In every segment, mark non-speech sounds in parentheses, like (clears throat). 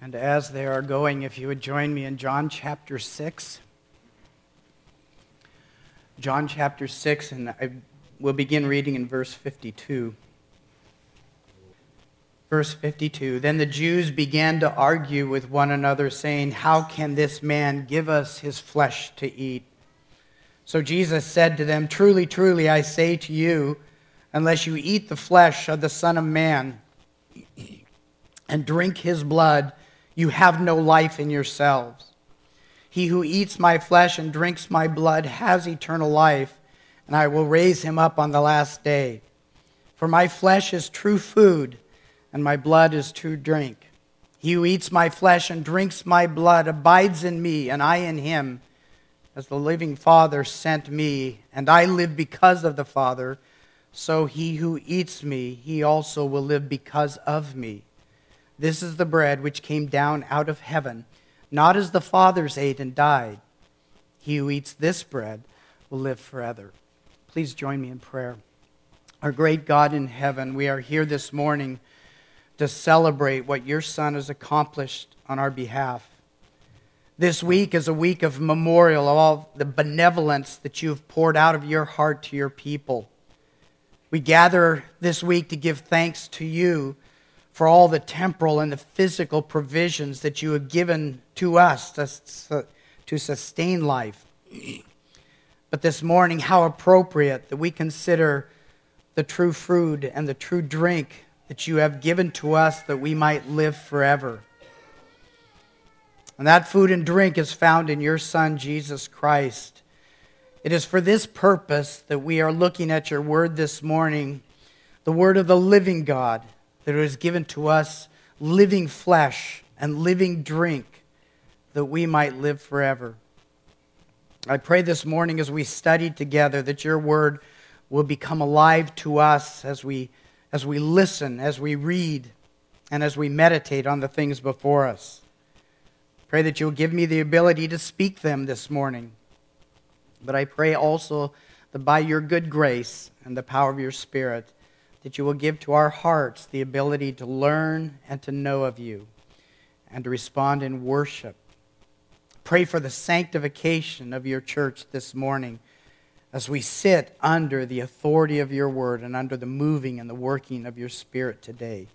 And as they are going, if you would join me in John chapter 6. John chapter 6, and I will begin reading in verse 52. Verse 52 Then the Jews began to argue with one another, saying, How can this man give us his flesh to eat? So Jesus said to them, Truly, truly, I say to you, unless you eat the flesh of the Son of Man and drink his blood, you have no life in yourselves. He who eats my flesh and drinks my blood has eternal life, and I will raise him up on the last day. For my flesh is true food, and my blood is true drink. He who eats my flesh and drinks my blood abides in me, and I in him. As the living Father sent me, and I live because of the Father, so he who eats me, he also will live because of me. This is the bread which came down out of heaven, not as the fathers ate and died. He who eats this bread will live forever. Please join me in prayer. Our great God in heaven, we are here this morning to celebrate what your Son has accomplished on our behalf. This week is a week of memorial of all the benevolence that you have poured out of your heart to your people. We gather this week to give thanks to you for all the temporal and the physical provisions that you have given to us to, to sustain life. (clears throat) But this morning, how appropriate that we consider the true food and the true drink that you have given to us that we might live forever. And that food and drink is found in your Son, Jesus Christ. It is for this purpose that we are looking at your word this morning, the word of the living God that it was given to us living flesh and living drink that we might live forever. I pray this morning as we study together that your word will become alive to us as we, as we listen, as we read, and as we meditate on the things before us. Pray that you'll give me the ability to speak them this morning. But I pray also that by your good grace and the power of your Spirit, that you will give to our hearts the ability to learn and to know of you and to respond in worship. Pray for the sanctification of your church this morning as we sit under the authority of your word and under the moving and the working of your spirit today.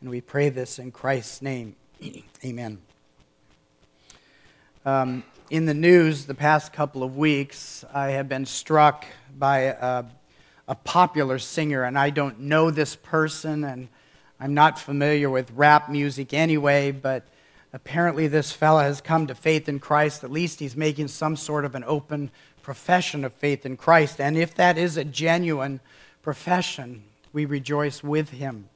And we pray this in Christ's name. (clears throat) Amen. Um, in the news the past couple of weeks, I have been struck by a a popular singer, and I don't know this person, and I'm not familiar with rap music anyway, but apparently this fella has come to faith in Christ. At least he's making some sort of an open profession of faith in Christ. And if that is a genuine profession, we rejoice with him.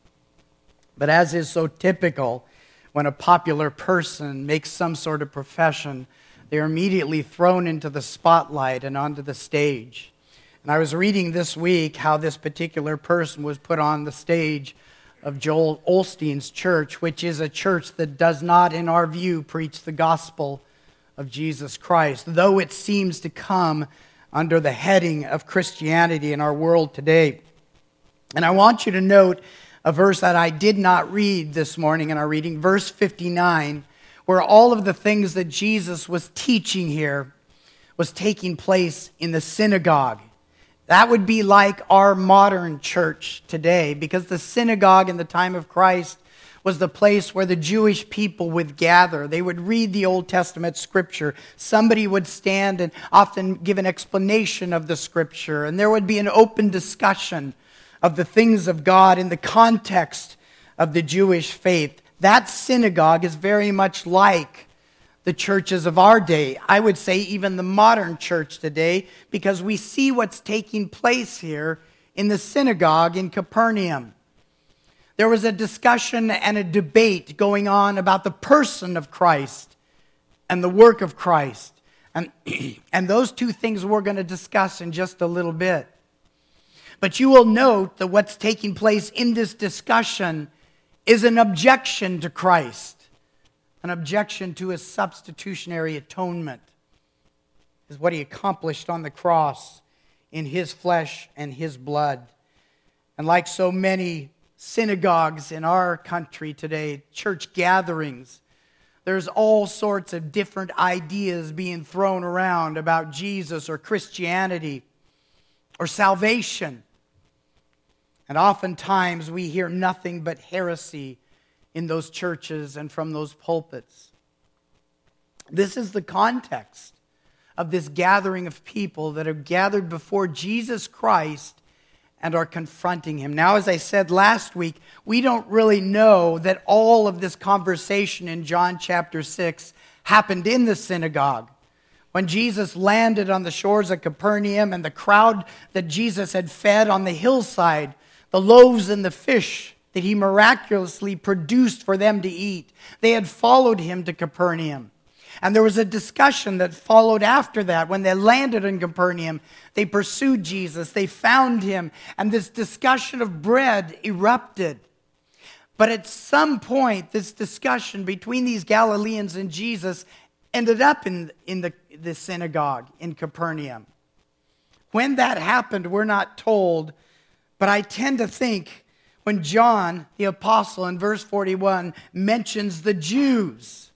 But as is so typical, when a popular person makes some sort of profession, they are immediately thrown into the spotlight and onto the stage. And I was reading this week how this particular person was put on the stage of Joel Osteen's church, which is a church that does not, in our view, preach the gospel of Jesus Christ, though it seems to come under the heading of Christianity in our world today. And I want you to note a verse that I did not read this morning in our reading, verse 59, where all of the things that Jesus was teaching here was taking place in the synagogue. That would be like our modern church today because the synagogue in the time of Christ was the place where the Jewish people would gather. They would read the Old Testament scripture. Somebody would stand and often give an explanation of the scripture, and there would be an open discussion of the things of God in the context of the Jewish faith. That synagogue is very much like the churches of our day. I would say even the modern church today, because we see what's taking place here in the synagogue in Capernaum. There was a discussion and a debate going on about the person of Christ and the work of Christ. And, (clears throat) and those two things we're going to discuss in just a little bit. But you will note that what's taking place in this discussion is an objection to Christ an objection to his substitutionary atonement is what he accomplished on the cross in his flesh and his blood. And like so many synagogues in our country today, church gatherings, there's all sorts of different ideas being thrown around about Jesus or Christianity or salvation. And oftentimes we hear nothing but heresy in those churches and from those pulpits. This is the context of this gathering of people that have gathered before Jesus Christ and are confronting him. Now, as I said last week, we don't really know that all of this conversation in John chapter 6 happened in the synagogue. When Jesus landed on the shores of Capernaum and the crowd that Jesus had fed on the hillside, the loaves and the fish that he miraculously produced for them to eat, they had followed him to Capernaum. And there was a discussion that followed after that. When they landed in Capernaum, they pursued Jesus, they found him, and this discussion of bread erupted. But at some point, this discussion between these Galileans and Jesus ended up in, in the, the synagogue in Capernaum. When that happened, we're not told, but I tend to think when John, the apostle, in verse 41 mentions the Jews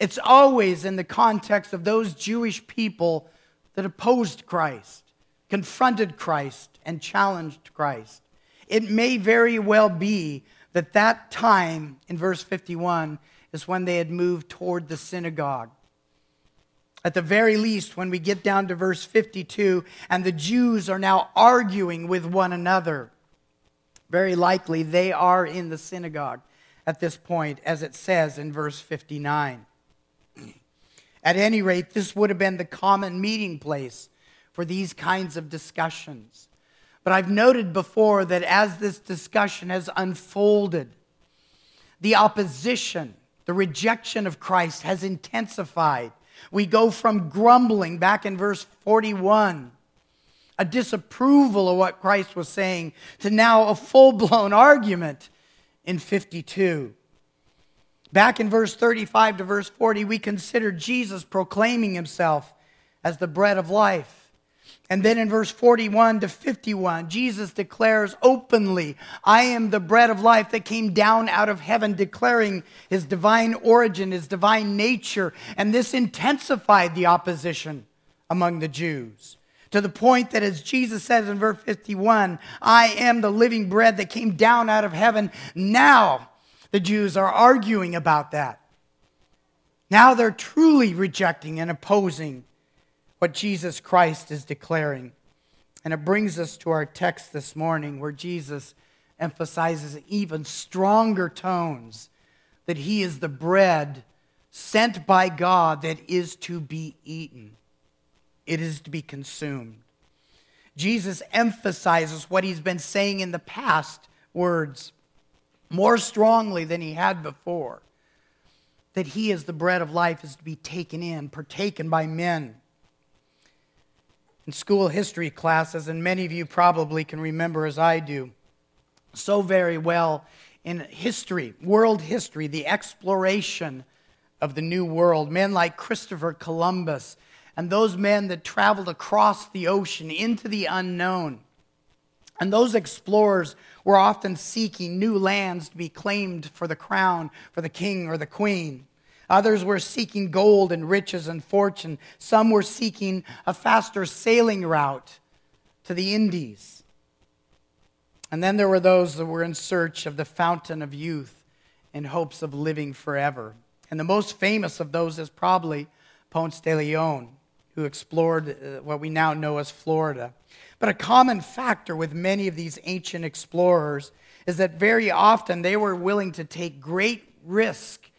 it's always in the context of those Jewish people that opposed Christ, confronted Christ, and challenged Christ. It may very well be that that time in verse 51 is when they had moved toward the synagogue. At the very least, when we get down to verse 52, and the Jews are now arguing with one another, very likely they are in the synagogue at this point, as it says in verse 59. At any rate, this would have been the common meeting place for these kinds of discussions. But I've noted before that as this discussion has unfolded, the opposition, the rejection of Christ has intensified. We go from grumbling back in verse 41, a disapproval of what Christ was saying, to now a full blown argument in 52. Back in verse 35 to verse 40, we consider Jesus proclaiming himself as the bread of life. And then in verse 41 to 51, Jesus declares openly, I am the bread of life that came down out of heaven, declaring his divine origin, his divine nature. And this intensified the opposition among the Jews to the point that, as Jesus says in verse 51, I am the living bread that came down out of heaven. Now, the Jews are arguing about that. Now they're truly rejecting and opposing what Jesus Christ is declaring. And it brings us to our text this morning where Jesus emphasizes even stronger tones that he is the bread sent by God that is to be eaten, it is to be consumed. Jesus emphasizes what he's been saying in the past words more strongly than he had before. That he, is the bread of life, is to be taken in, partaken by men. In school history classes, and many of you probably can remember as I do, so very well in history, world history, the exploration of the New World, men like Christopher Columbus and those men that traveled across the ocean into the unknown. And those explorers were often seeking new lands to be claimed for the crown, for the king or the queen. Others were seeking gold and riches and fortune. Some were seeking a faster sailing route to the Indies. And then there were those that were in search of the fountain of youth in hopes of living forever. And the most famous of those is probably Ponce de Leon, who explored uh, what we now know as Florida. But a common factor with many of these ancient explorers is that very often they were willing to take great risk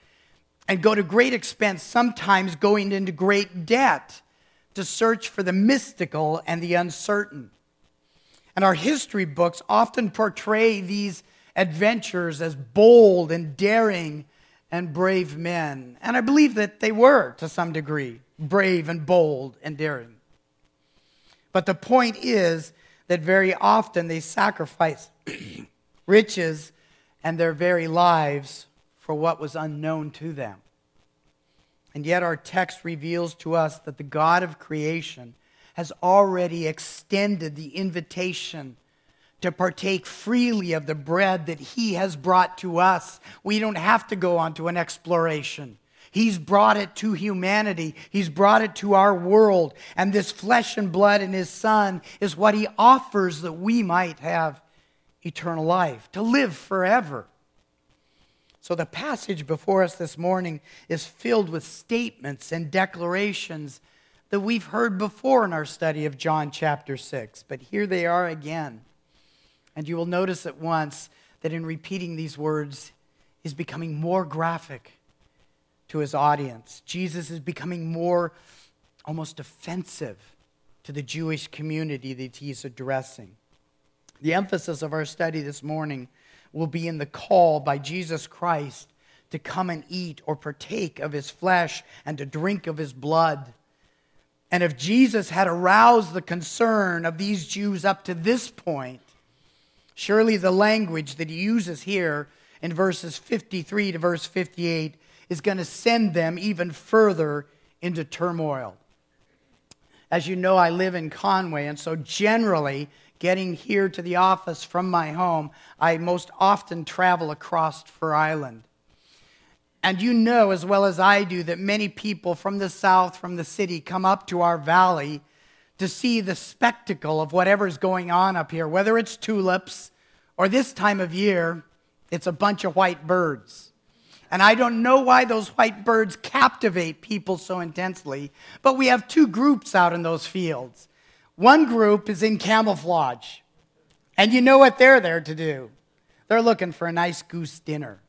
and go to great expense, sometimes going into great debt to search for the mystical and the uncertain. And our history books often portray these adventures as bold and daring and brave men. And I believe that they were, to some degree, brave and bold and daring. But the point is that very often they sacrifice (clears throat) riches and their very lives for what was unknown to them. And yet, our text reveals to us that the God of creation has already extended the invitation to partake freely of the bread that he has brought to us. We don't have to go on to an exploration. He's brought it to humanity. He's brought it to our world. And this flesh and blood in His Son is what He offers that we might have eternal life, to live forever. So, the passage before us this morning is filled with statements and declarations that we've heard before in our study of John chapter 6. But here they are again. And you will notice at once that in repeating these words, he's becoming more graphic to his audience. Jesus is becoming more almost offensive to the Jewish community that he's addressing. The emphasis of our study this morning will be in the call by Jesus Christ to come and eat or partake of his flesh and to drink of his blood. And if Jesus had aroused the concern of these Jews up to this point, surely the language that he uses here in verses 53 to verse 58 is going to send them even further into turmoil. As you know, I live in Conway, and so generally, getting here to the office from my home, I most often travel across Fir Island. And you know as well as I do that many people from the south, from the city, come up to our valley to see the spectacle of whatever's going on up here, whether it's tulips or this time of year, it's a bunch of white birds. And I don't know why those white birds captivate people so intensely, but we have two groups out in those fields. One group is in camouflage. And you know what they're there to do? They're looking for a nice goose dinner.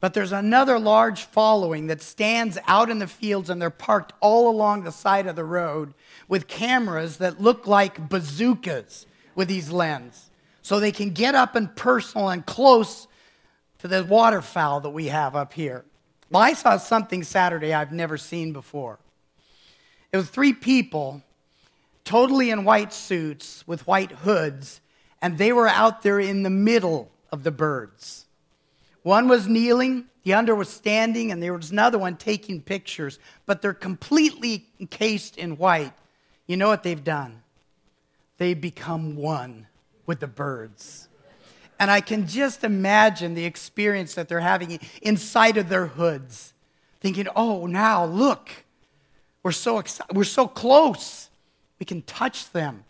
But there's another large following that stands out in the fields and they're parked all along the side of the road with cameras that look like bazookas with these lenses. So they can get up and personal and close to the waterfowl that we have up here. Well, I saw something Saturday I've never seen before. It was three people totally in white suits with white hoods, and they were out there in the middle of the birds. One was kneeling, the other was standing, and there was another one taking pictures, but they're completely encased in white. You know what they've done? They've become one with the birds. And I can just imagine the experience that they're having inside of their hoods, thinking, oh, now look, we're so, excited. we're so close. We can touch them.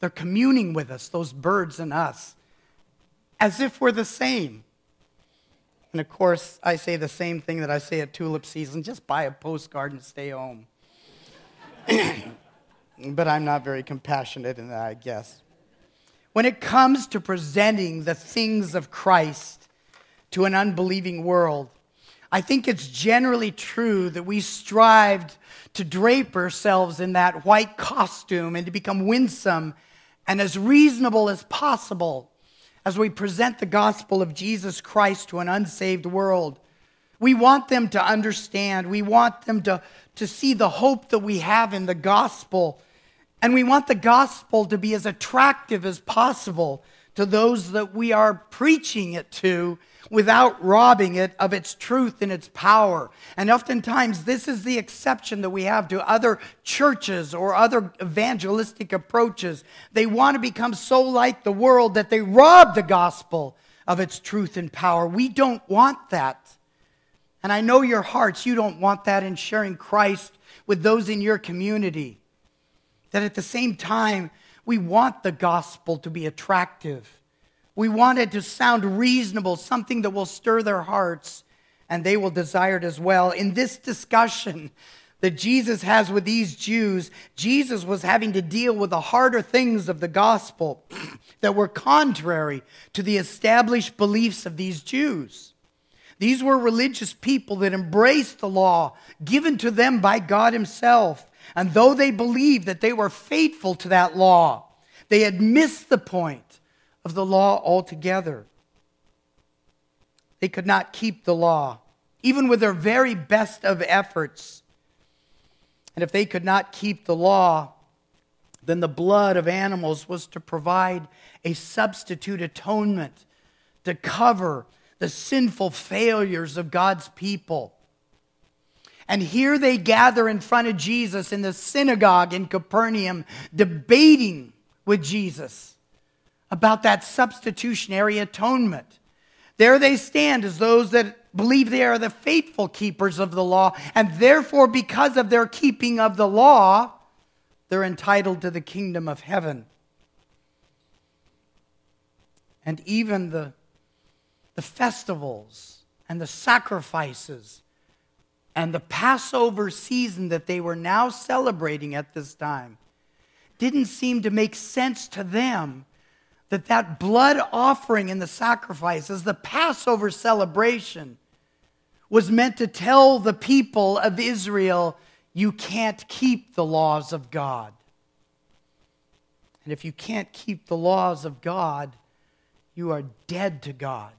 They're communing with us, those birds and us, as if we're the same. And of course, I say the same thing that I say at tulip season just buy a postcard and stay home. (coughs) but I'm not very compassionate in that, I guess. When it comes to presenting the things of Christ to an unbelieving world, I think it's generally true that we strived to drape ourselves in that white costume and to become winsome and as reasonable as possible as we present the gospel of Jesus Christ to an unsaved world. We want them to understand. We want them to, to see the hope that we have in the gospel. And we want the gospel to be as attractive as possible to those that we are preaching it to without robbing it of its truth and its power. And oftentimes, this is the exception that we have to other churches or other evangelistic approaches. They want to become so like the world that they rob the gospel of its truth and power. We don't want that. And I know your hearts, you don't want that in sharing Christ with those in your community. That at the same time, we want the gospel to be attractive we want it to sound reasonable, something that will stir their hearts, and they will desire it as well. In this discussion that Jesus has with these Jews, Jesus was having to deal with the harder things of the gospel (clears throat) that were contrary to the established beliefs of these Jews. These were religious people that embraced the law given to them by God Himself. And though they believed that they were faithful to that law, they had missed the point of the law altogether. They could not keep the law, even with their very best of efforts. And if they could not keep the law, then the blood of animals was to provide a substitute atonement to cover the sinful failures of God's people. And here they gather in front of Jesus in the synagogue in Capernaum, debating with Jesus about that substitutionary atonement. There they stand as those that believe they are the faithful keepers of the law, and therefore, because of their keeping of the law, they're entitled to the kingdom of heaven. And even the, the festivals and the sacrifices and the Passover season that they were now celebrating at this time didn't seem to make sense to them that that blood offering and the sacrifices, the Passover celebration, was meant to tell the people of Israel, you can't keep the laws of God. And if you can't keep the laws of God, you are dead to God.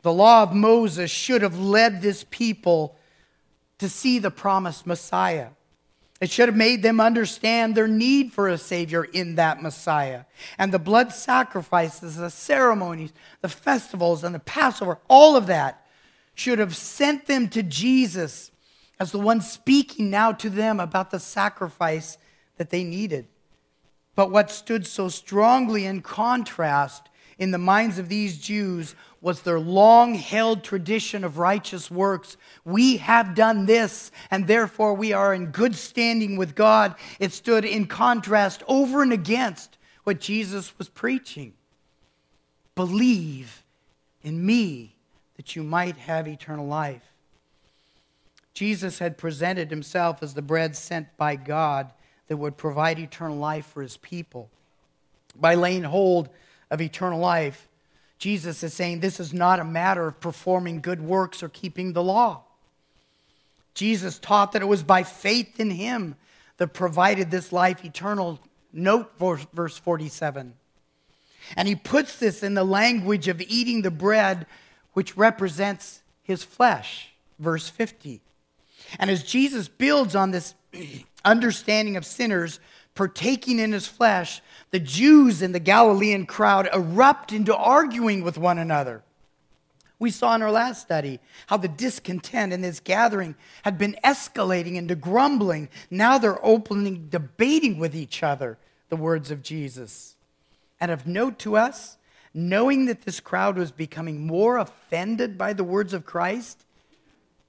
The law of Moses should have led this people to see the promised Messiah. It should have made them understand their need for a Savior in that Messiah. And the blood sacrifices, the ceremonies, the festivals, and the Passover, all of that should have sent them to Jesus as the one speaking now to them about the sacrifice that they needed. But what stood so strongly in contrast in the minds of these Jews was their long held tradition of righteous works. We have done this, and therefore we are in good standing with God. It stood in contrast over and against what Jesus was preaching. Believe in me that you might have eternal life. Jesus had presented himself as the bread sent by God that would provide eternal life for his people. By laying hold of eternal life, Jesus is saying this is not a matter of performing good works or keeping the law. Jesus taught that it was by faith in him that provided this life eternal. Note verse 47. And he puts this in the language of eating the bread, which represents his flesh. Verse 50. And as Jesus builds on this (clears throat) understanding of sinners partaking in his flesh, the Jews in the Galilean crowd erupt into arguing with one another. We saw in our last study how the discontent in this gathering had been escalating into grumbling. Now they're openly debating with each other the words of Jesus. And of note to us, knowing that this crowd was becoming more offended by the words of Christ,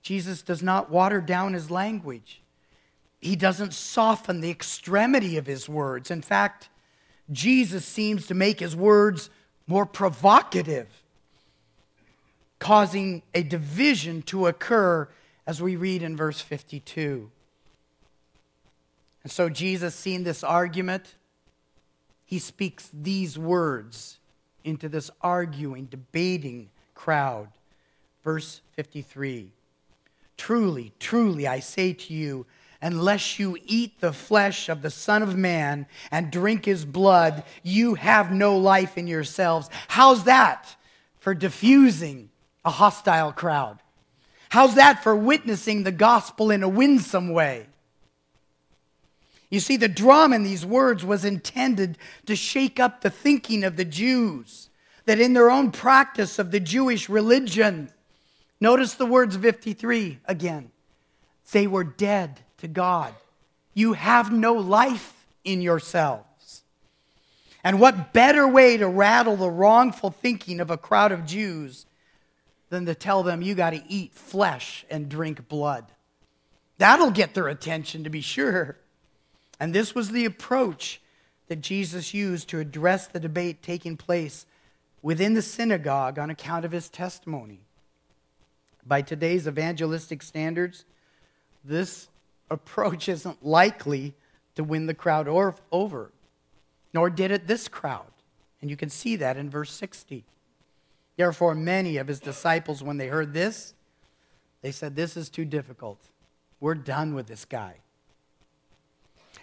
Jesus does not water down his language. He doesn't soften the extremity of his words. In fact, Jesus seems to make his words more provocative, causing a division to occur as we read in verse 52. And so, Jesus, seeing this argument, he speaks these words into this arguing, debating crowd. Verse 53 Truly, truly, I say to you, unless you eat the flesh of the Son of Man and drink his blood, you have no life in yourselves. How's that for diffusing a hostile crowd? How's that for witnessing the gospel in a winsome way? You see, the drama in these words was intended to shake up the thinking of the Jews, that in their own practice of the Jewish religion, notice the words 53 again, they were dead to God. You have no life in yourselves. And what better way to rattle the wrongful thinking of a crowd of Jews than to tell them you got to eat flesh and drink blood? That'll get their attention, to be sure. And this was the approach that Jesus used to address the debate taking place within the synagogue on account of his testimony. By today's evangelistic standards, this approach isn't likely to win the crowd or, over, nor did it this crowd. And you can see that in verse 60. Therefore, many of his disciples, when they heard this, they said, This is too difficult. We're done with this guy.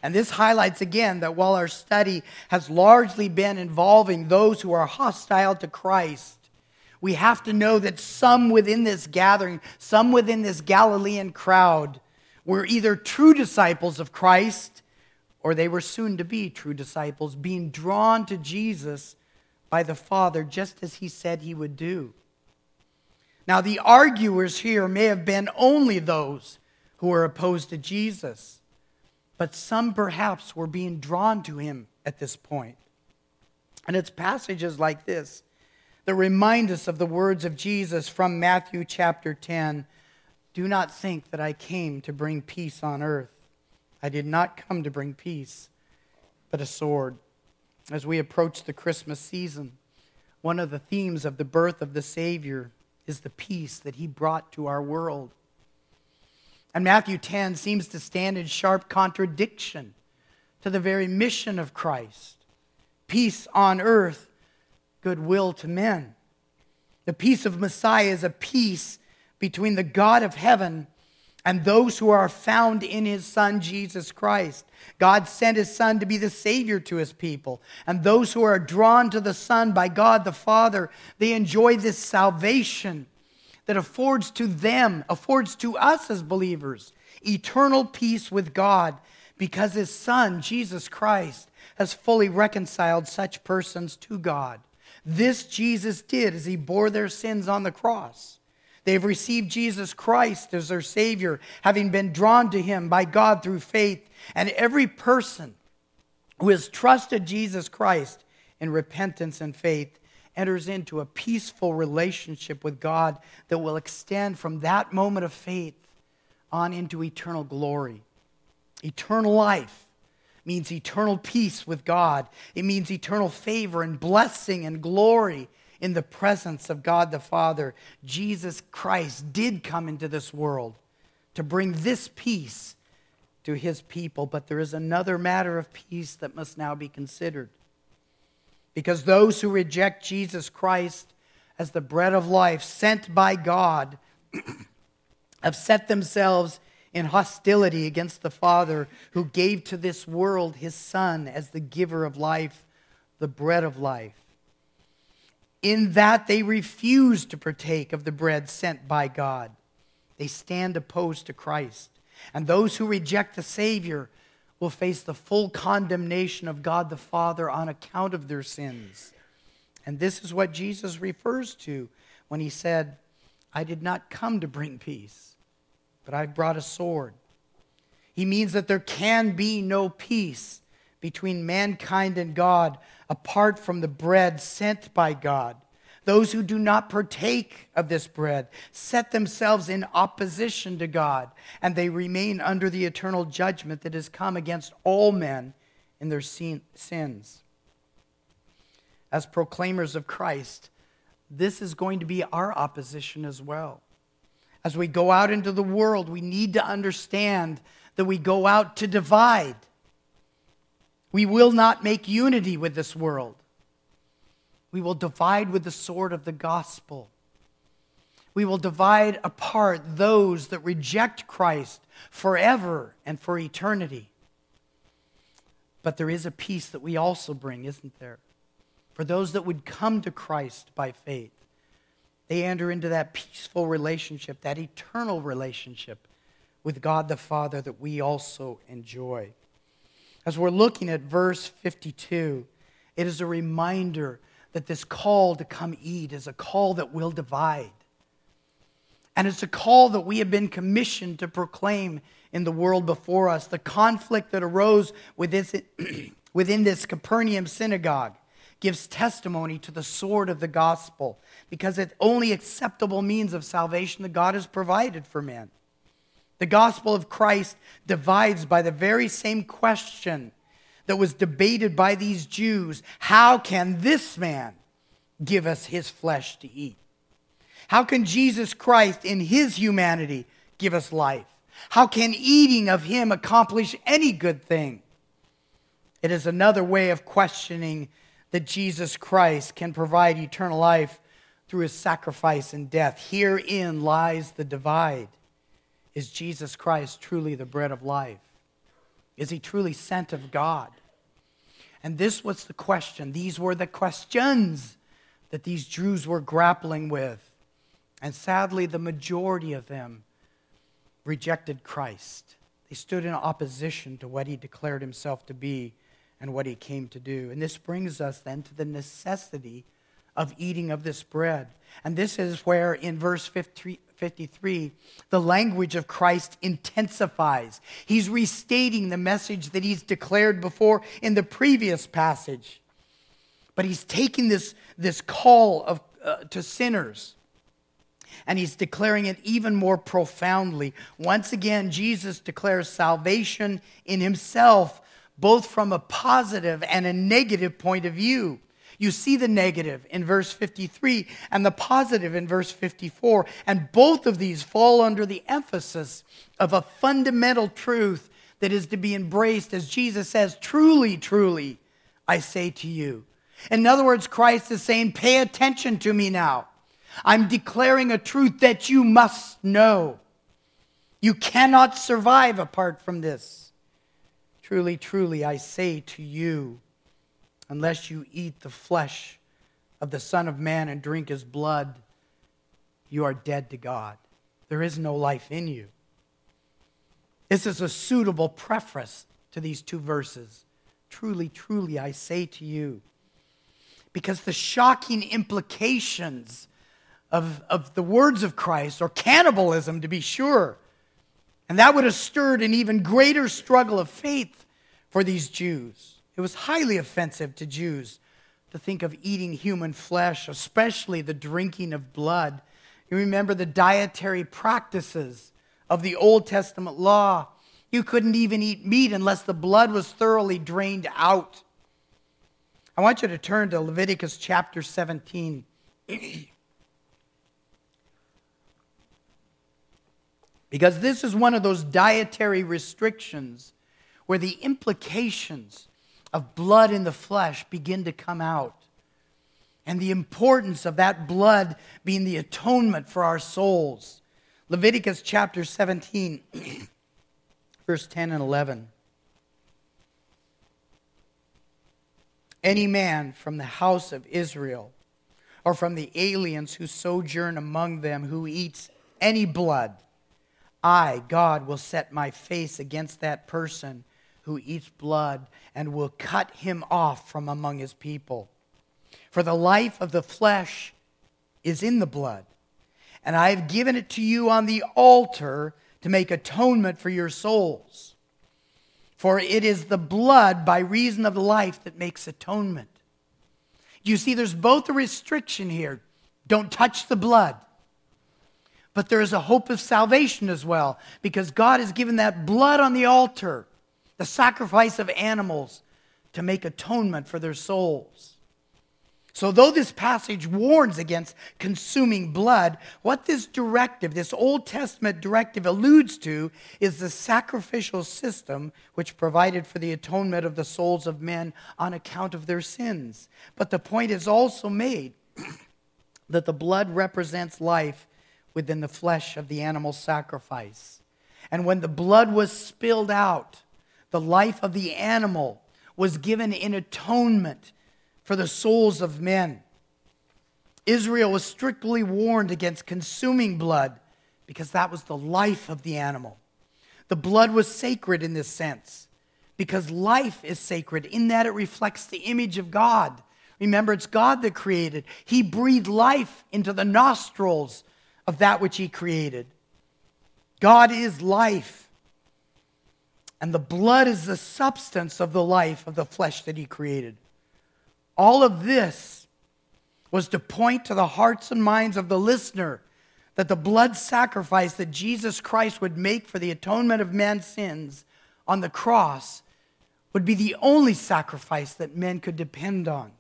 And this highlights again that while our study has largely been involving those who are hostile to Christ, we have to know that some within this gathering, some within this Galilean crowd, were either true disciples of Christ or they were soon to be true disciples, being drawn to Jesus by the Father just as he said he would do. Now, the arguers here may have been only those who were opposed to Jesus, but some perhaps were being drawn to him at this point. And it's passages like this that remind us of the words of Jesus from Matthew chapter 10 Do not think that I came to bring peace on earth. I did not come to bring peace, but a sword. As we approach the Christmas season, one of the themes of the birth of the Savior is the peace that he brought to our world. And Matthew 10 seems to stand in sharp contradiction to the very mission of Christ peace on earth, goodwill to men. The peace of Messiah is a peace between the God of heaven and those who are found in his Son, Jesus Christ. God sent his Son to be the Savior to his people. And those who are drawn to the Son by God the Father, they enjoy this salvation that affords to them, affords to us as believers, eternal peace with God because his Son, Jesus Christ, has fully reconciled such persons to God. This Jesus did as he bore their sins on the cross. They have received Jesus Christ as their Savior, having been drawn to him by God through faith. And every person who has trusted Jesus Christ in repentance and faith enters into a peaceful relationship with God that will extend from that moment of faith on into eternal glory. Eternal life means eternal peace with God, it means eternal favor and blessing and glory in the presence of God the Father. Jesus Christ did come into this world to bring this peace to his people, but there is another matter of peace that must now be considered. Because those who reject Jesus Christ as the bread of life sent by God (clears throat) have set themselves in hostility against the Father who gave to this world his Son as the giver of life, the bread of life. In that they refuse to partake of the bread sent by God. They stand opposed to Christ. And those who reject the Savior will face the full condemnation of God the Father on account of their sins. And this is what Jesus refers to when he said, I did not come to bring peace, but I brought a sword. He means that there can be no peace between mankind and God apart from the bread sent by God. Those who do not partake of this bread set themselves in opposition to God, and they remain under the eternal judgment that has come against all men in their sins. As proclaimers of Christ, this is going to be our opposition as well. As we go out into the world, we need to understand that we go out to divide. We will not make unity with this world. We will divide with the sword of the gospel. We will divide apart those that reject Christ forever and for eternity. But there is a peace that we also bring, isn't there? For those that would come to Christ by faith, they enter into that peaceful relationship, that eternal relationship with God the Father that we also enjoy. As we're looking at verse 52, it is a reminder that this call to come eat is a call that will divide. And it's a call that we have been commissioned to proclaim in the world before us. The conflict that arose (clears throat) within this Capernaum synagogue gives testimony to the sword of the gospel because it's only acceptable means of salvation that God has provided for men. The gospel of Christ divides by the very same question that was debated by these Jews how can this man give us his flesh to eat? How can Jesus Christ, in his humanity, give us life? How can eating of him accomplish any good thing? It is another way of questioning that Jesus Christ can provide eternal life through his sacrifice and death. Herein lies the divide. Is Jesus Christ truly the bread of life? Is he truly sent of God? And this was the question. These were the questions that these Jews were grappling with. And sadly, the majority of them rejected Christ. They stood in opposition to what he declared himself to be and what he came to do. And this brings us then to the necessity of eating of this bread. And this is where in verse 53, the language of Christ intensifies. He's restating the message that he's declared before in the previous passage. But he's taking this, this call of, uh, to sinners. And he's declaring it even more profoundly. Once again, Jesus declares salvation in himself, both from a positive and a negative point of view. You see the negative in verse 53 and the positive in verse 54. And both of these fall under the emphasis of a fundamental truth that is to be embraced, as Jesus says, Truly, truly, I say to you. In other words, Christ is saying, Pay attention to me now. I'm declaring a truth that you must know. You cannot survive apart from this. Truly, truly, I say to you, unless you eat the flesh of the Son of Man and drink his blood, you are dead to God. There is no life in you. This is a suitable preface to these two verses. Truly, truly, I say to you. Because the shocking implications of, of the words of Christ, or cannibalism to be sure, and that would have stirred an even greater struggle of faith for these Jews. It was highly offensive to Jews to think of eating human flesh, especially the drinking of blood. You remember the dietary practices of the Old Testament law. You couldn't even eat meat unless the blood was thoroughly drained out. I want you to turn to Leviticus chapter 17. (clears throat) because this is one of those dietary restrictions where the implications of blood in the flesh begin to come out. And the importance of that blood being the atonement for our souls. Leviticus chapter 17, (clears throat) verse 10 and 11. Any man from the house of Israel or from the aliens who sojourn among them who eats any blood, I, God, will set my face against that person who eats blood and will cut him off from among his people. For the life of the flesh is in the blood, and I have given it to you on the altar to make atonement for your souls. For it is the blood by reason of the life that makes atonement. You see, there's both a restriction here don't touch the blood. But there is a hope of salvation as well, because God has given that blood on the altar the sacrifice of animals to make atonement for their souls. So, though this passage warns against consuming blood, what this directive, this Old Testament directive, alludes to is the sacrificial system which provided for the atonement of the souls of men on account of their sins. But the point is also made (clears throat) that the blood represents life within the flesh of the animal sacrifice. And when the blood was spilled out, the life of the animal was given in atonement for the souls of men. Israel was strictly warned against consuming blood because that was the life of the animal. The blood was sacred in this sense because life is sacred in that it reflects the image of God. Remember, it's God that created. He breathed life into the nostrils of that which He created. God is life. And the blood is the substance of the life of the flesh that he created. All of this was to point to the hearts and minds of the listener that the blood sacrifice that Jesus Christ would make for the atonement of man's sins on the cross would be the only sacrifice that men could depend on.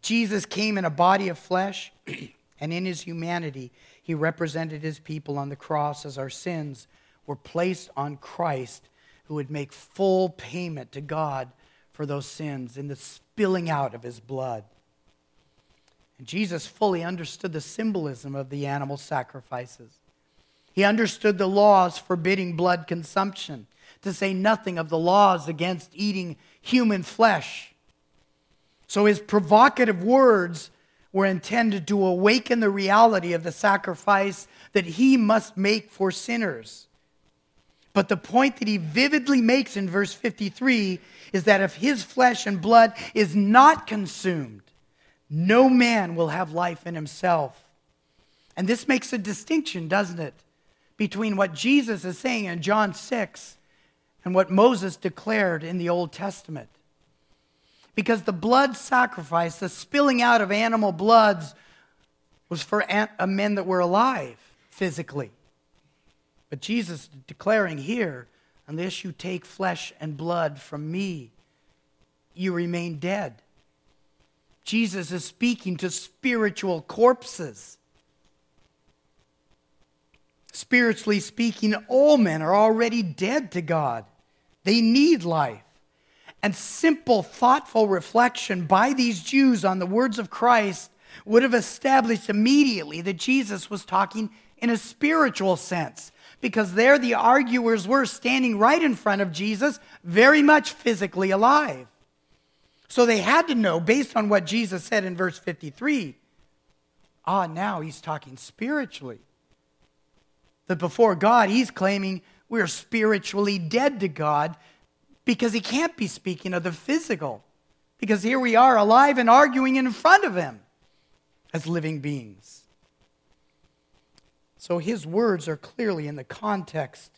Jesus came in a body of flesh, (clears throat) and in his humanity, he represented his people on the cross as our sins were placed on Christ who would make full payment to God for those sins in the spilling out of his blood. And Jesus fully understood the symbolism of the animal sacrifices. He understood the laws forbidding blood consumption, to say nothing of the laws against eating human flesh. So his provocative words were intended to awaken the reality of the sacrifice that he must make for sinners. But the point that he vividly makes in verse 53 is that if his flesh and blood is not consumed, no man will have life in himself. And this makes a distinction, doesn't it, between what Jesus is saying in John 6 and what Moses declared in the Old Testament. Because the blood sacrifice, the spilling out of animal bloods, was for men that were alive physically. But Jesus declaring here, unless you take flesh and blood from me, you remain dead. Jesus is speaking to spiritual corpses. Spiritually speaking, all men are already dead to God. They need life. And simple, thoughtful reflection by these Jews on the words of Christ would have established immediately that Jesus was talking in a spiritual sense, because there the arguers were standing right in front of Jesus, very much physically alive. So they had to know, based on what Jesus said in verse 53, ah, now he's talking spiritually. That before God, he's claiming we're spiritually dead to God because he can't be speaking of the physical. Because here we are alive and arguing in front of him as living beings. So his words are clearly in the context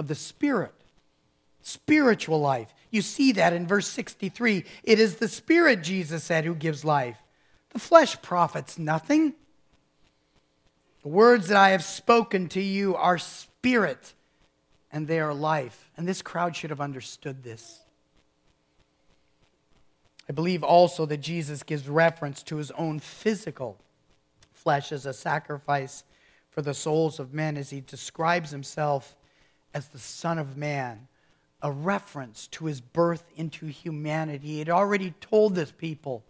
of the spirit, spiritual life. You see that in verse 63. It is the Spirit, Jesus said, who gives life. The flesh profits nothing. The words that I have spoken to you are spirit and they are life. And this crowd should have understood this. I believe also that Jesus gives reference to his own physical flesh as a sacrifice for the souls of men as he describes himself as the Son of Man a reference to his birth into humanity. He had already told this people,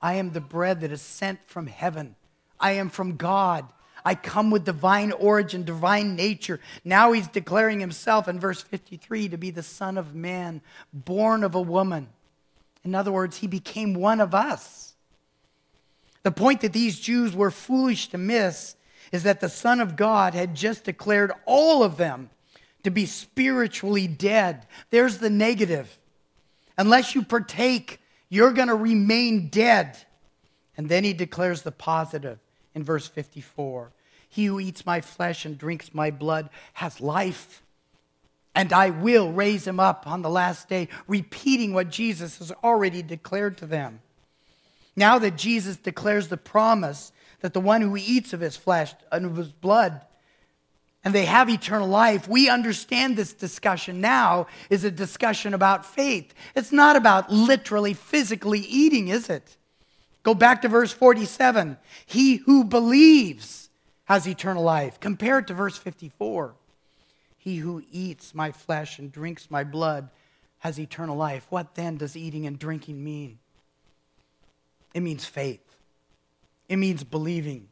I am the bread that is sent from heaven. I am from God. I come with divine origin, divine nature. Now he's declaring himself in verse 53 to be the Son of Man, born of a woman. In other words, he became one of us. The point that these Jews were foolish to miss is that the Son of God had just declared all of them to be spiritually dead. There's the negative. Unless you partake, you're going to remain dead. And then he declares the positive in verse 54 He who eats my flesh and drinks my blood has life, and I will raise him up on the last day, repeating what Jesus has already declared to them. Now that Jesus declares the promise that the one who eats of his flesh and of his blood and they have eternal life, we understand this discussion now is a discussion about faith. It's not about literally, physically eating, is it? Go back to verse 47. He who believes has eternal life. Compare it to verse 54. He who eats my flesh and drinks my blood has eternal life. What then does eating and drinking mean? It means faith, it means believing.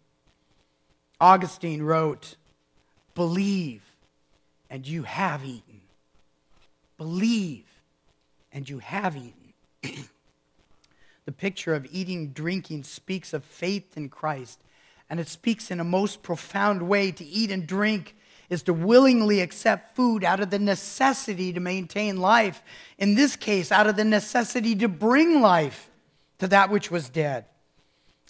Augustine wrote, Believe, and you have eaten. Believe, and you have eaten. (clears throat) the picture of eating, drinking speaks of faith in Christ, and it speaks in a most profound way. To eat and drink is to willingly accept food out of the necessity to maintain life. In this case, out of the necessity to bring life to that which was dead.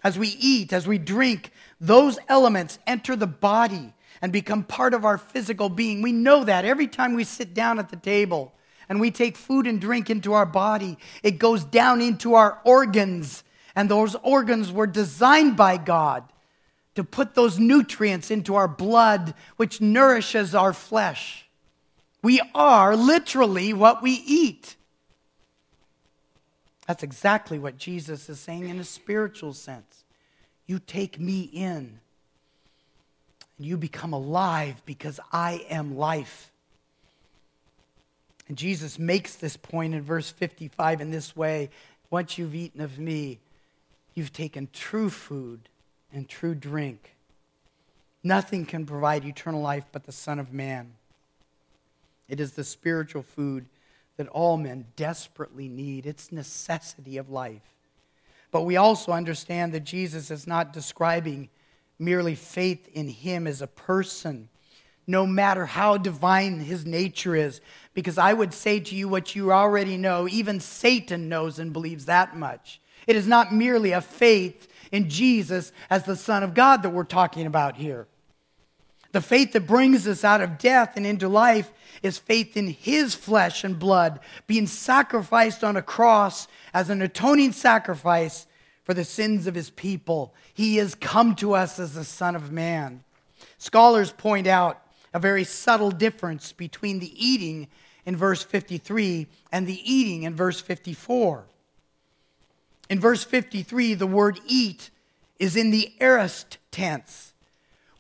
As we eat, as we drink, those elements enter the body and become part of our physical being. We know that every time we sit down at the table and we take food and drink into our body, it goes down into our organs. And those organs were designed by God to put those nutrients into our blood, which nourishes our flesh. We are literally what we eat. That's exactly what Jesus is saying in a spiritual sense. You take me in and you become alive because I am life. And Jesus makes this point in verse 55 in this way Once you've eaten of me, you've taken true food and true drink. Nothing can provide eternal life but the Son of Man. It is the spiritual food that all men desperately need, it's necessity of life. But we also understand that Jesus is not describing merely faith in him as a person, no matter how divine his nature is. Because I would say to you what you already know, even Satan knows and believes that much. It is not merely a faith in Jesus as the Son of God that we're talking about here. The faith that brings us out of death and into life is faith in his flesh and blood being sacrificed on a cross as an atoning sacrifice for the sins of his people. He has come to us as the Son of Man. Scholars point out a very subtle difference between the eating in verse 53 and the eating in verse 54. In verse 53, the word eat is in the aorist tense,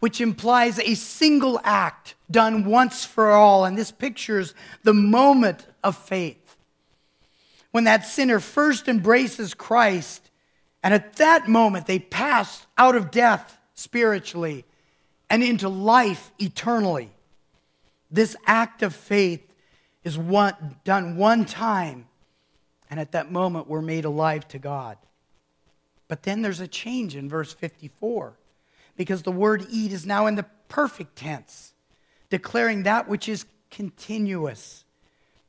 which implies a single act done once for all. And this pictures the moment of faith. When that sinner first embraces Christ, and at that moment they pass out of death spiritually and into life eternally. This act of faith is one, done one time, and at that moment we're made alive to God. But then there's a change in verse 54 because the word eat is now in the perfect tense, declaring that which is continuous,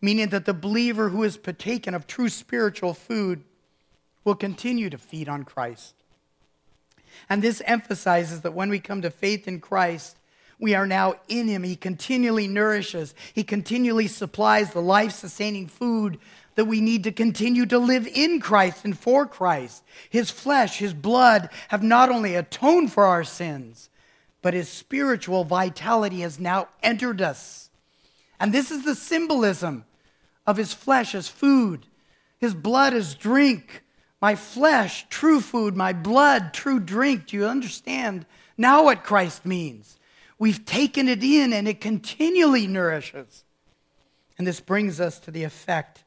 meaning that the believer who is partaken of true spiritual food will continue to feed on Christ. And this emphasizes that when we come to faith in Christ, we are now in Him. He continually nourishes, He continually supplies the life sustaining food that we need to continue to live in Christ and for Christ. His flesh, His blood have not only atoned for our sins, but His spiritual vitality has now entered us. And this is the symbolism of His flesh as food, His blood as drink. My flesh, true food, my blood, true drink. Do you understand now what Christ means? We've taken it in and it continually nourishes. And this brings us to the effect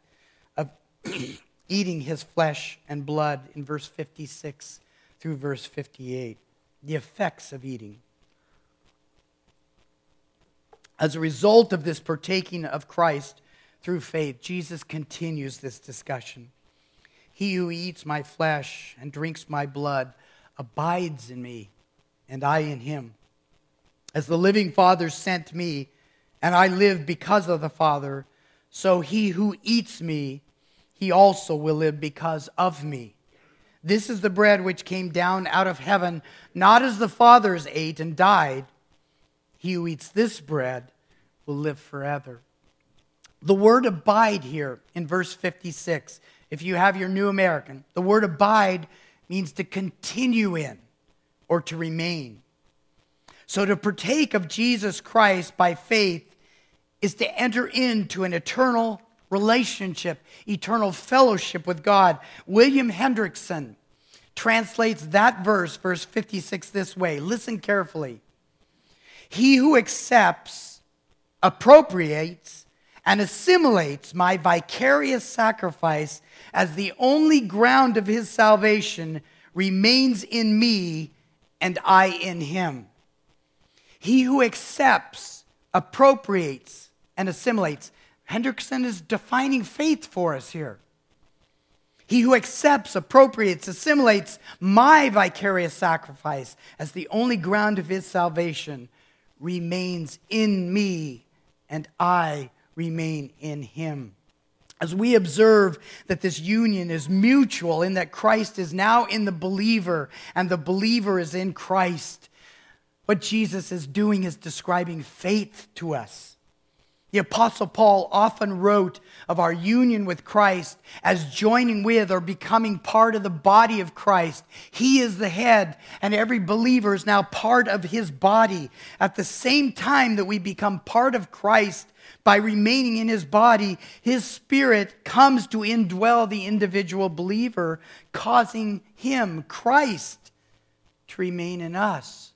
(clears throat) eating his flesh and blood in verse 56 through verse 58. The effects of eating. As a result of this partaking of Christ through faith, Jesus continues this discussion. He who eats my flesh and drinks my blood abides in me, and I in him. As the living Father sent me, and I live because of the Father, so he who eats me, he also will live because of me. This is the bread which came down out of heaven, not as the fathers ate and died. He who eats this bread will live forever. The word abide here in verse 56, if you have your New American, the word abide means to continue in or to remain. So to partake of Jesus Christ by faith is to enter into an eternal relationship, eternal fellowship with God. William Hendriksen translates that verse, verse 56, this way. Listen carefully. He who accepts, appropriates, and assimilates my vicarious sacrifice as the only ground of his salvation remains in me and I in him. He who accepts, appropriates, and assimilates. Hendriksen is defining faith for us here. He who accepts, appropriates, assimilates my vicarious sacrifice as the only ground of his salvation remains in me, and I remain in him. As we observe that this union is mutual in that Christ is now in the believer and the believer is in Christ, what Jesus is doing is describing faith to us. The Apostle Paul often wrote of our union with Christ as joining with or becoming part of the body of Christ. He is the head, and every believer is now part of his body. At the same time that we become part of Christ by remaining in his body, his spirit comes to indwell the individual believer, causing him, Christ, to remain in us.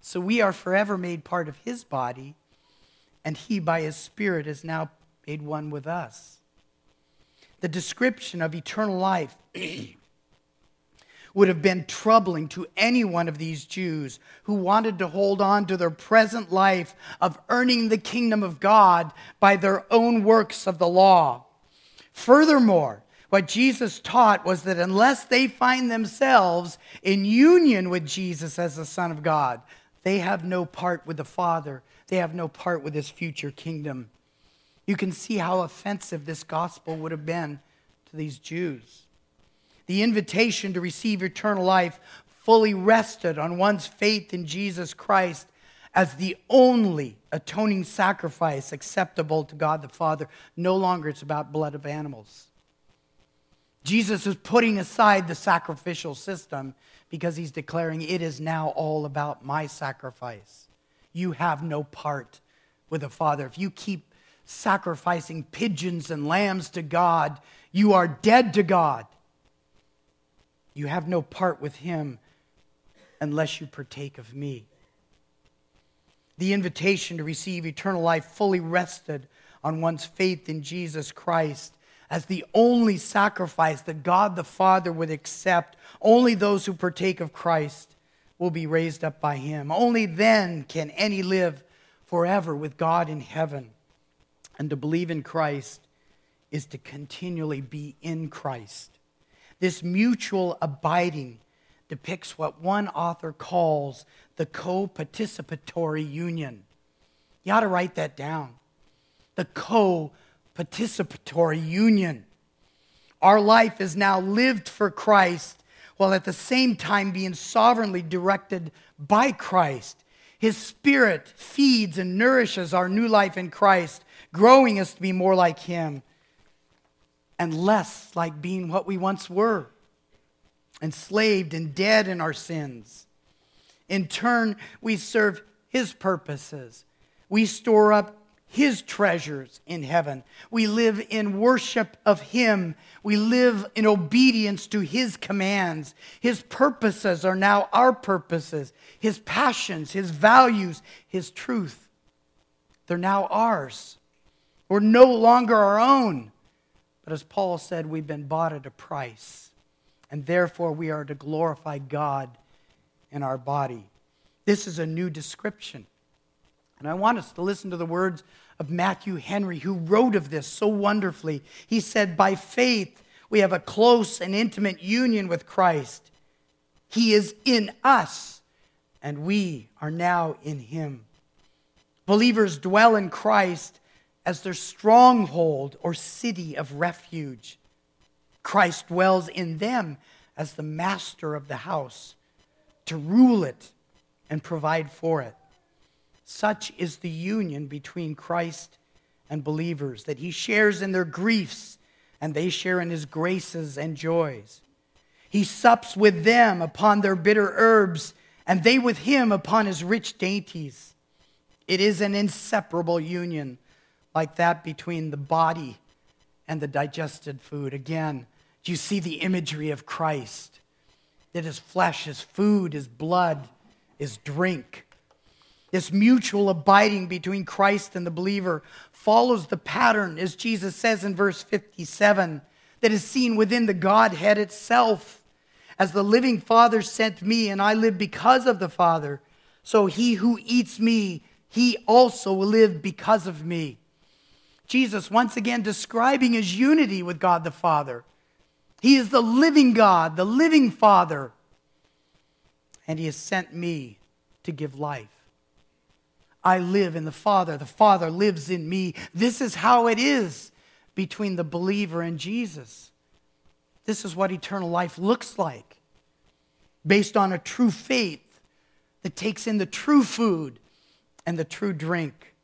So we are forever made part of his body, and he, by his Spirit, is now made one with us. The description of eternal life (clears throat) would have been troubling to any one of these Jews who wanted to hold on to their present life of earning the kingdom of God by their own works of the law. Furthermore, what Jesus taught was that unless they find themselves in union with Jesus as the Son of God, they have no part with the Father, they have no part with his future kingdom. You can see how offensive this gospel would have been to these Jews. The invitation to receive eternal life fully rested on one's faith in Jesus Christ as the only atoning sacrifice acceptable to God the Father. No longer it's about blood of animals. Jesus is putting aside the sacrificial system because he's declaring it is now all about my sacrifice. You have no part with the Father. If you keep sacrificing pigeons and lambs to God, you are dead to God. You have no part with him unless you partake of me. The invitation to receive eternal life fully rested on one's faith in Jesus Christ as the only sacrifice that God the Father would accept. Only those who partake of Christ will be raised up by him. Only then can any live forever with God in heaven. And to believe in Christ is to continually be in Christ. This mutual abiding depicts what one author calls the co participatory union. You ought to write that down. The co participatory union. Our life is now lived for Christ while at the same time being sovereignly directed by Christ. His Spirit feeds and nourishes our new life in Christ, growing us to be more like Him and less like being what we once were enslaved and dead in our sins. In turn, we serve His purposes. We store up His treasures in heaven. We live in worship of Him. We live in obedience to His commands. His purposes are now our purposes. His passions, His values, His truth. They're now ours. We're no longer our own. But as Paul said, we've been bought at a price and therefore we are to glorify God in our body. This is a new description. And I want us to listen to the words of Matthew Henry, who wrote of this so wonderfully. He said, By faith, we have a close and intimate union with Christ. He is in us, and we are now in Him. Believers dwell in Christ as their stronghold or city of refuge. Christ dwells in them as the master of the house to rule it and provide for it. Such is the union between Christ and believers, that he shares in their griefs and they share in his graces and joys. He sups with them upon their bitter herbs, and they with him upon his rich dainties. It is an inseparable union, like that between the body and the digested food. Again, do you see the imagery of Christ? That his flesh, his food, his blood, his drink. This mutual abiding between Christ and the believer follows the pattern, as Jesus says in verse 57, that is seen within the Godhead itself. As the living Father sent me, and I live because of the Father, so he who eats me, he also will live because of me. Jesus, once again, describing his unity with God the Father. He is the living God, the living Father. And He has sent me to give life. I live in the Father, the Father lives in me. This is how it is between the believer and Jesus. This is what eternal life looks like based on a true faith that takes in the true food and the true drink.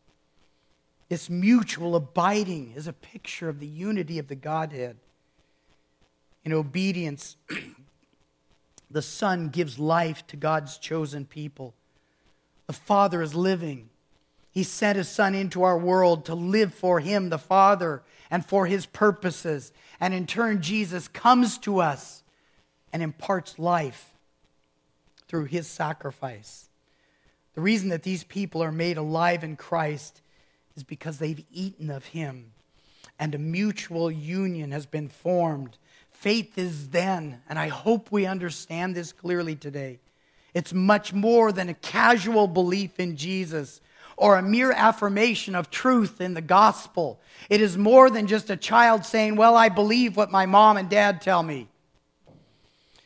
This mutual abiding is a picture of the unity of the Godhead in obedience, (clears throat) the Son gives life to God's chosen people. The Father is living. He sent His Son into our world to live for Him, the Father, and for His purposes. And in turn, Jesus comes to us and imparts life through His sacrifice. The reason that these people are made alive in Christ is because they've eaten of Him, and a mutual union has been formed Faith is then, and I hope we understand this clearly today. It's much more than a casual belief in Jesus or a mere affirmation of truth in the gospel. It is more than just a child saying, Well, I believe what my mom and dad tell me.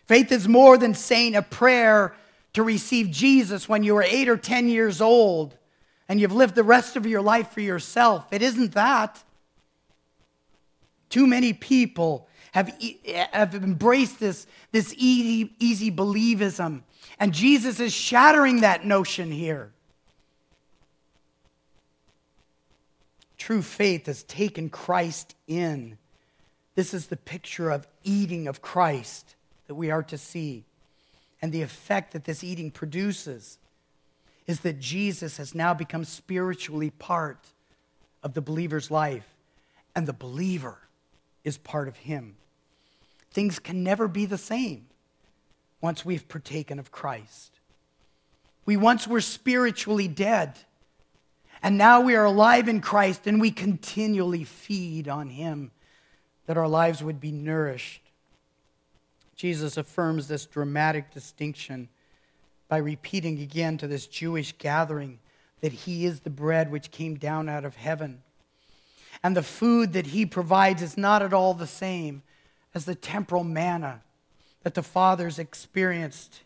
Faith is more than saying a prayer to receive Jesus when you were eight or 10 years old and you've lived the rest of your life for yourself. It isn't that. Too many people have, have embraced this, this easy, easy believism. And Jesus is shattering that notion here. True faith has taken Christ in This is the picture of eating of Christ that we are to see. And the effect that this eating produces is that Jesus has now become spiritually part of the believer's life, and the believer is part of him. Things can never be the same once we've partaken of Christ. We once were spiritually dead, and now we are alive in Christ, and we continually feed on him that our lives would be nourished. Jesus affirms this dramatic distinction by repeating again to this Jewish gathering that he is the bread which came down out of heaven. And the food that he provides is not at all the same as the temporal manna that the fathers experienced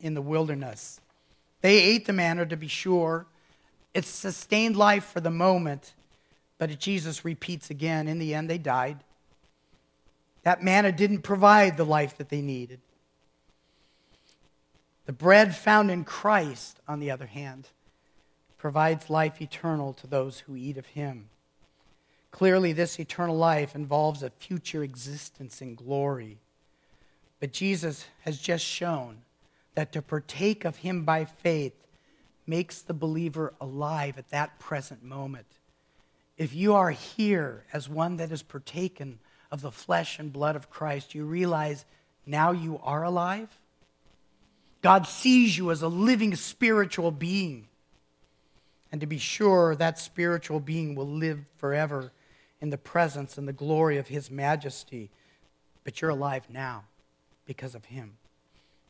in the wilderness. They ate the manna to be sure. It sustained life for the moment, but Jesus repeats again in the end, they died. That manna didn't provide the life that they needed. The bread found in Christ, on the other hand, provides life eternal to those who eat of him. Clearly, this eternal life involves a future existence in glory. But Jesus has just shown that to partake of him by faith makes the believer alive at that present moment. If you are here as one that has partaken of the flesh and blood of Christ, you realize now you are alive. God sees you as a living spiritual being. And to be sure, that spiritual being will live forever in the presence and the glory of his majesty. But you're alive now because of him.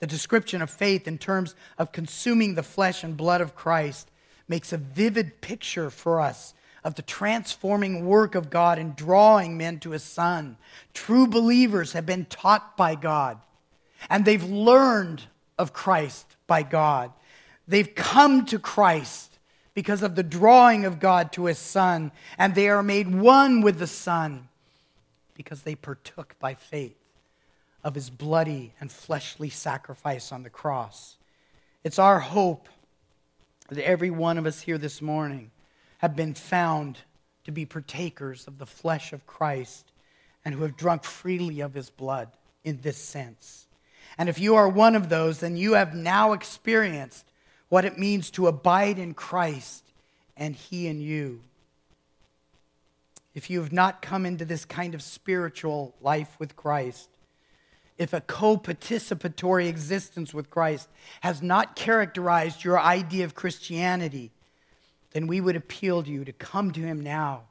The description of faith in terms of consuming the flesh and blood of Christ makes a vivid picture for us of the transforming work of God in drawing men to his Son. True believers have been taught by God, and they've learned of Christ by God. They've come to Christ because of the drawing of God to his Son, and they are made one with the Son because they partook by faith of his bloody and fleshly sacrifice on the cross. It's our hope that every one of us here this morning have been found to be partakers of the flesh of Christ and who have drunk freely of his blood in this sense. And if you are one of those, then you have now experienced what it means to abide in Christ and he in you. If you have not come into this kind of spiritual life with Christ, if a co participatory existence with Christ has not characterized your idea of Christianity, then we would appeal to you to come to him now.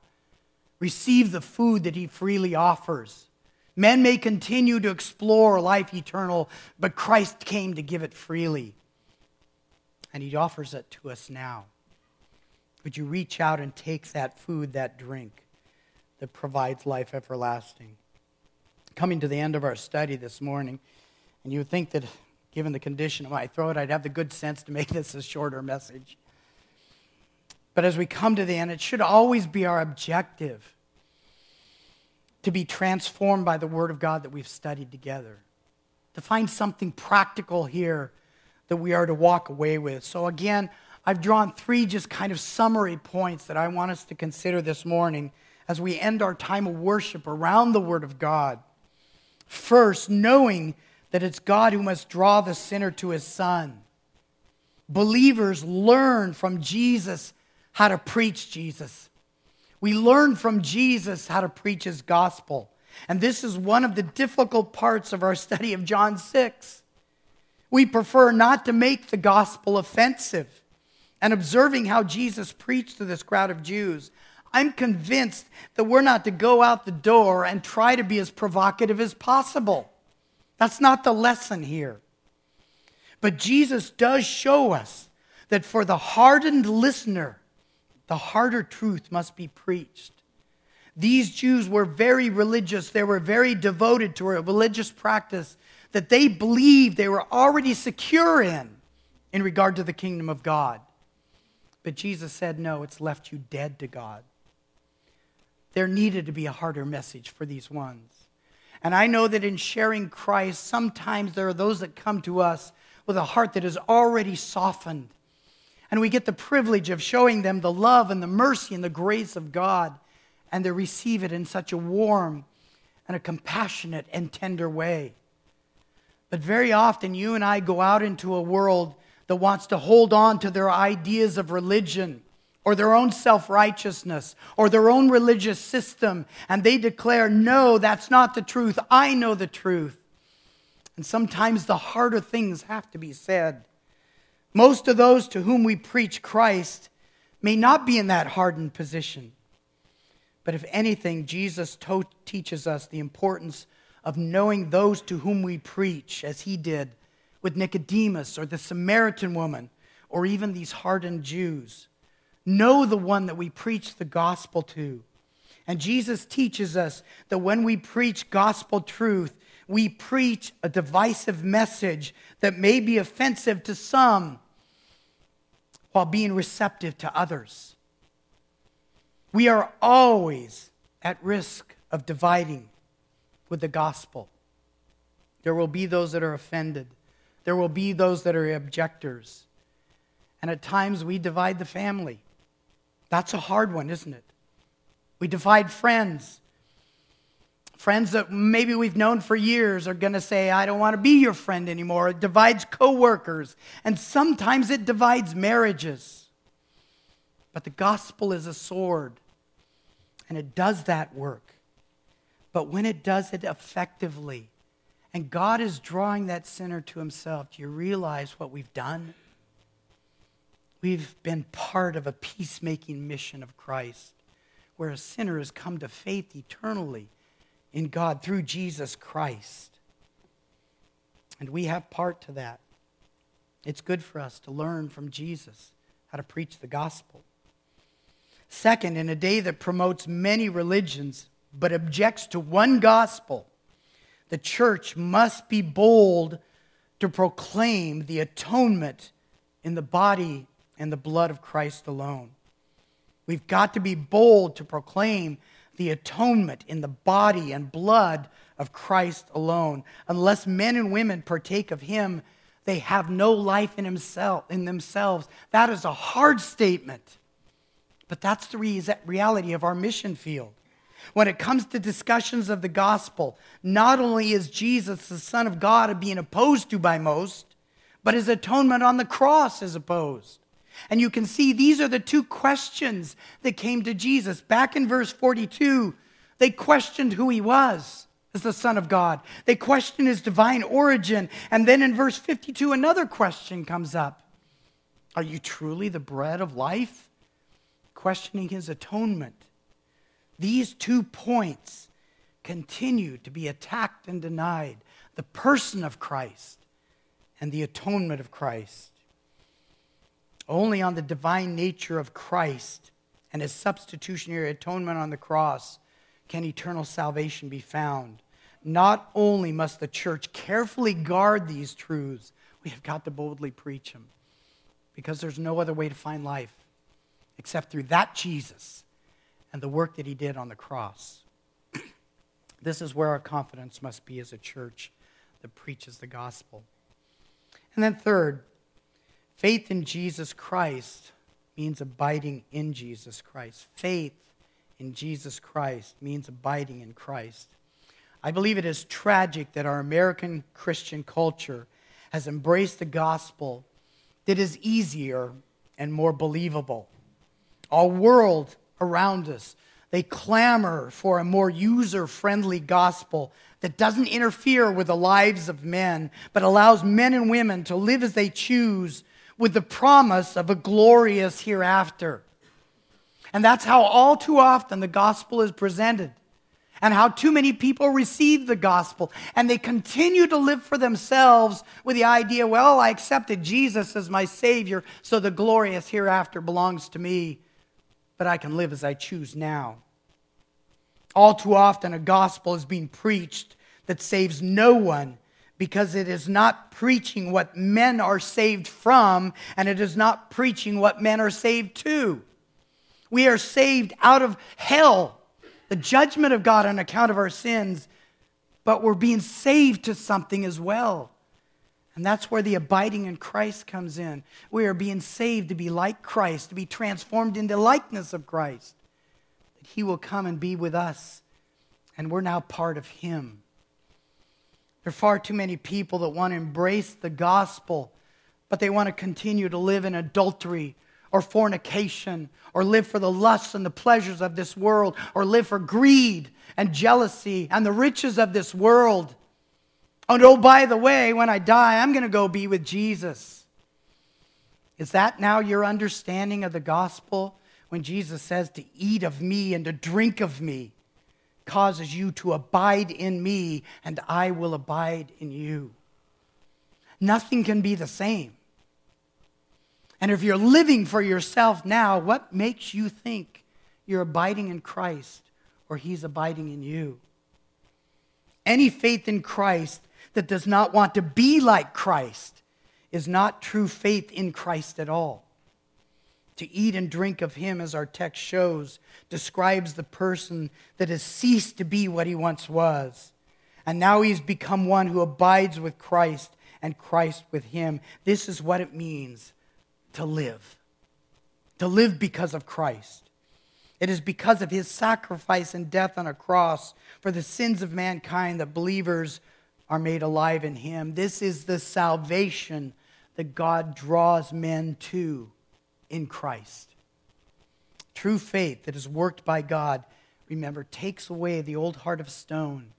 Receive the food that he freely offers. Men may continue to explore life eternal, but Christ came to give it freely. And he offers it to us now. Would you reach out and take that food, that drink that provides life everlasting? Coming to the end of our study this morning, and you would think that given the condition of my throat, I'd have the good sense to make (laughs) this a shorter message. But as we come to the end, it should always be our objective to be transformed by the Word of God that we've studied together, to find something practical here that we are to walk away with. So, again, I've drawn three just kind of summary points that I want us to consider this morning as we end our time of worship around the Word of God. First, knowing that it's God who must draw the sinner to his Son. Believers learn from Jesus how to preach Jesus. We learn from Jesus how to preach his gospel. And this is one of the difficult parts of our study of John 6. We prefer not to make the gospel offensive. And observing how Jesus preached to this crowd of Jews, I'm convinced that we're not to go out the door and try to be as provocative as possible. That's not the lesson here. But Jesus does show us that for the hardened listener, the harder truth must be preached. These Jews were very religious. They were very devoted to a religious practice that they believed they were already secure in in regard to the kingdom of God. But Jesus said, No, it's left you dead to God. There needed to be a harder message for these ones. And I know that in sharing Christ, sometimes there are those that come to us with a heart that is already softened and we get the privilege of showing them the love and the mercy and the grace of God, and they receive it in such a warm and a compassionate and tender way. But very often, you and I go out into a world that wants to hold on to their ideas of religion or their own self righteousness or their own religious system, and they declare, No, that's not the truth. I know the truth. And sometimes the harder things have to be said. Most of those to whom we preach Christ may not be in that hardened position. But if anything, Jesus to- teaches us the importance of knowing those to whom we preach, as he did with Nicodemus or the Samaritan woman or even these hardened Jews. Know the one that we preach the gospel to. And Jesus teaches us that when we preach gospel truth, we preach a divisive message that may be offensive to some while being receptive to others. We are always at risk of dividing with the gospel. There will be those that are offended. There will be those that are objectors. And at times we divide the family. That's a hard one, isn't it? We divide friends. Friends that maybe we've known for years are going to say, I don't want to be your friend anymore. It divides coworkers. And sometimes it divides marriages. But the gospel is a sword, and it does that work. But when it does it effectively, and God is drawing that sinner to himself, do you realize what we've done? We've been part of a peacemaking mission of Christ, where a sinner has come to faith eternally in God through Jesus Christ. And we have part to that. It's good for us to learn from Jesus how to preach the gospel. Second, in a day that promotes many religions but objects to one gospel, the church must be bold to proclaim the atonement in the body and the blood of Christ alone. We've got to be bold to proclaim the atonement in the body and blood of Christ alone. Unless men and women partake of him, they have no life in, himself, in themselves. That is a hard statement. But that's the reality of our mission field. When it comes to discussions of the gospel, not only is Jesus the Son of God being opposed to by most, but his atonement on the cross is opposed. And you can see these are the two questions that came to Jesus. Back in verse 42, they questioned who he was as the Son of God, they questioned his divine origin. And then in verse 52, another question comes up Are you truly the bread of life? Questioning his atonement. These two points continue to be attacked and denied the person of Christ and the atonement of Christ. Only on the divine nature of Christ and his substitutionary atonement on the cross can eternal salvation be found. Not only must the church carefully guard these truths, we have got to boldly preach them because there's no other way to find life except through that Jesus and the work that he did on the cross. (clears throat) this is where our confidence must be as a church that preaches the gospel. And then, third, Faith in Jesus Christ means abiding in Jesus Christ. Faith in Jesus Christ means abiding in Christ. I believe it is tragic that our American Christian culture has embraced a gospel that is easier and more believable. Our world around us, they clamor for a more user friendly gospel that doesn't interfere with the lives of men, but allows men and women to live as they choose with the promise of a glorious hereafter. And that's how all too often the gospel is presented, and how too many people receive the gospel and they continue to live for themselves with the idea, well, I accepted Jesus as my Savior, so the glorious hereafter belongs to me, but I can live as I choose now. All too often, a gospel is being preached that saves no one because it is not preaching what men are saved from, and it is not preaching what men are saved to. We are saved out of hell, the judgment of God on account of our sins, but we're being saved to something as well. And that's where the abiding in Christ comes in. We are being saved to be like Christ, to be transformed into likeness of Christ. That He will come and be with us and we're now part of Him. There are far too many people that want to embrace the gospel, but they want to continue to live in adultery or fornication or live for the lusts and the pleasures of this world or live for greed and jealousy and the riches of this world. And oh, by the way, when I die, I'm going to go be with Jesus. Is that now your understanding of the gospel? When Jesus says to eat of me and to drink of me causes you to abide in me and I will abide in you. Nothing can be the same. And if you're living for yourself now, what makes you think you're abiding in Christ or he's abiding in you? Any faith in Christ that does not want to be like Christ is not true faith in Christ at all. To eat and drink of him, as our text shows, describes the person that has ceased to be what he once was. And now he's become one who abides with Christ and Christ with him. This is what it means to live. To live because of Christ. It is because of his sacrifice and death on a cross for the sins of mankind that believers are made alive in him. This is the salvation that God draws men to in Christ. True faith that is worked by God, remember, takes away the old heart of stone,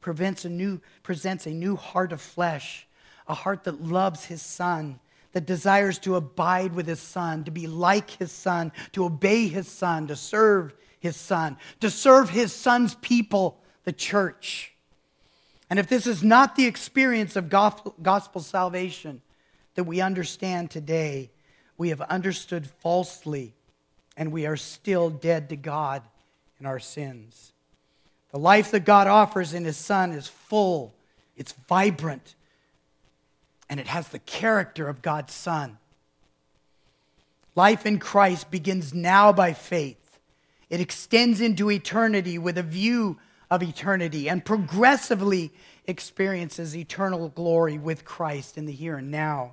prevents a new, presents a new heart of flesh, a heart that loves his son that desires to abide with his son, to be like his son, to obey his son, to serve his son, to serve his son's people, the church. And if this is not the experience of gospel salvation that we understand today, we have understood falsely and we are still dead to God in our sins. The life that God offers in his son is full, it's vibrant, and it has the character of God's Son. Life in Christ begins now by faith. It extends into eternity with a view of eternity and progressively experiences eternal glory with Christ in the here and now.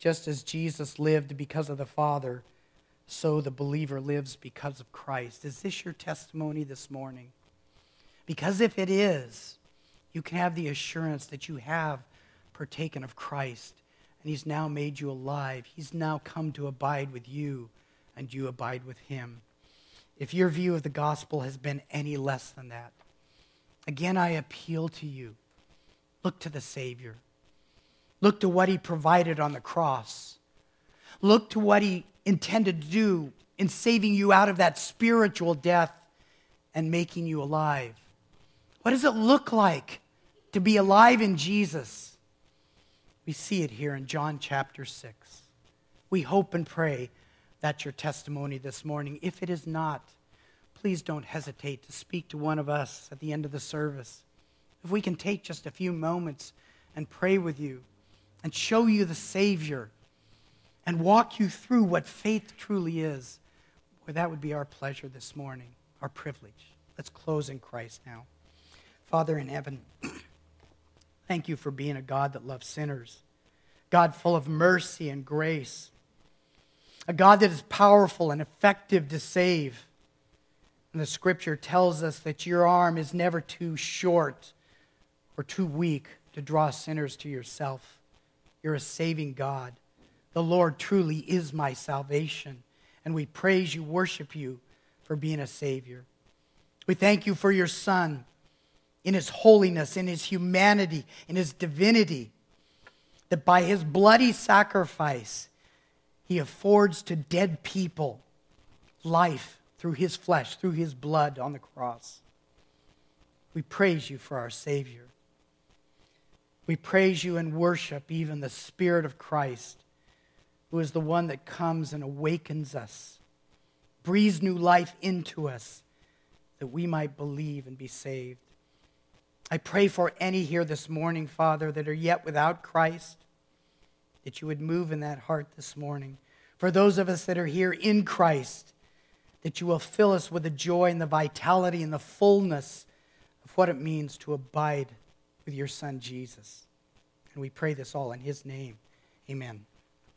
Just as Jesus lived because of the Father, so the believer lives because of Christ. Is this your testimony this morning? Because if it is, you can have the assurance that you have partaken of Christ, and He's now made you alive. He's now come to abide with you, and you abide with Him. If your view of the gospel has been any less than that, again, I appeal to you look to the Savior. Look to what He provided on the cross. Look to what He intended to do in saving you out of that spiritual death and making you alive. What does it look like to be alive in Jesus? We see it here in John chapter 6. We hope and pray that's your testimony this morning. If it is not, please don't hesitate to speak to one of us at the end of the service. If we can take just a few moments and pray with you and show you the Savior and walk you through what faith truly is, well, that would be our pleasure this morning, our privilege. Let's close in Christ now. Father in heaven, (clears throat) Thank you for being a God that loves sinners, God full of mercy and grace, a God that is powerful and effective to save. And the scripture tells us that your arm is never too short or too weak to draw sinners to yourself. You're a saving God. The Lord truly is my salvation. And we praise you, worship you for being a Savior. We thank you for your Son in his holiness, in his humanity, in his divinity, that by his bloody sacrifice, he affords to dead people life through his flesh, through his blood on the cross. We praise you for our Savior. We praise you and worship even the Spirit of Christ, who is the one that comes and awakens us, breathes new life into us, that we might believe and be saved. I pray for any here this morning, Father, that are yet without Christ, that you would move in that heart this morning. For those of us that are here in Christ, that you will fill us with the joy and the vitality and the fullness of what it means to abide with your Son, Jesus. And we pray this all in his name. Amen.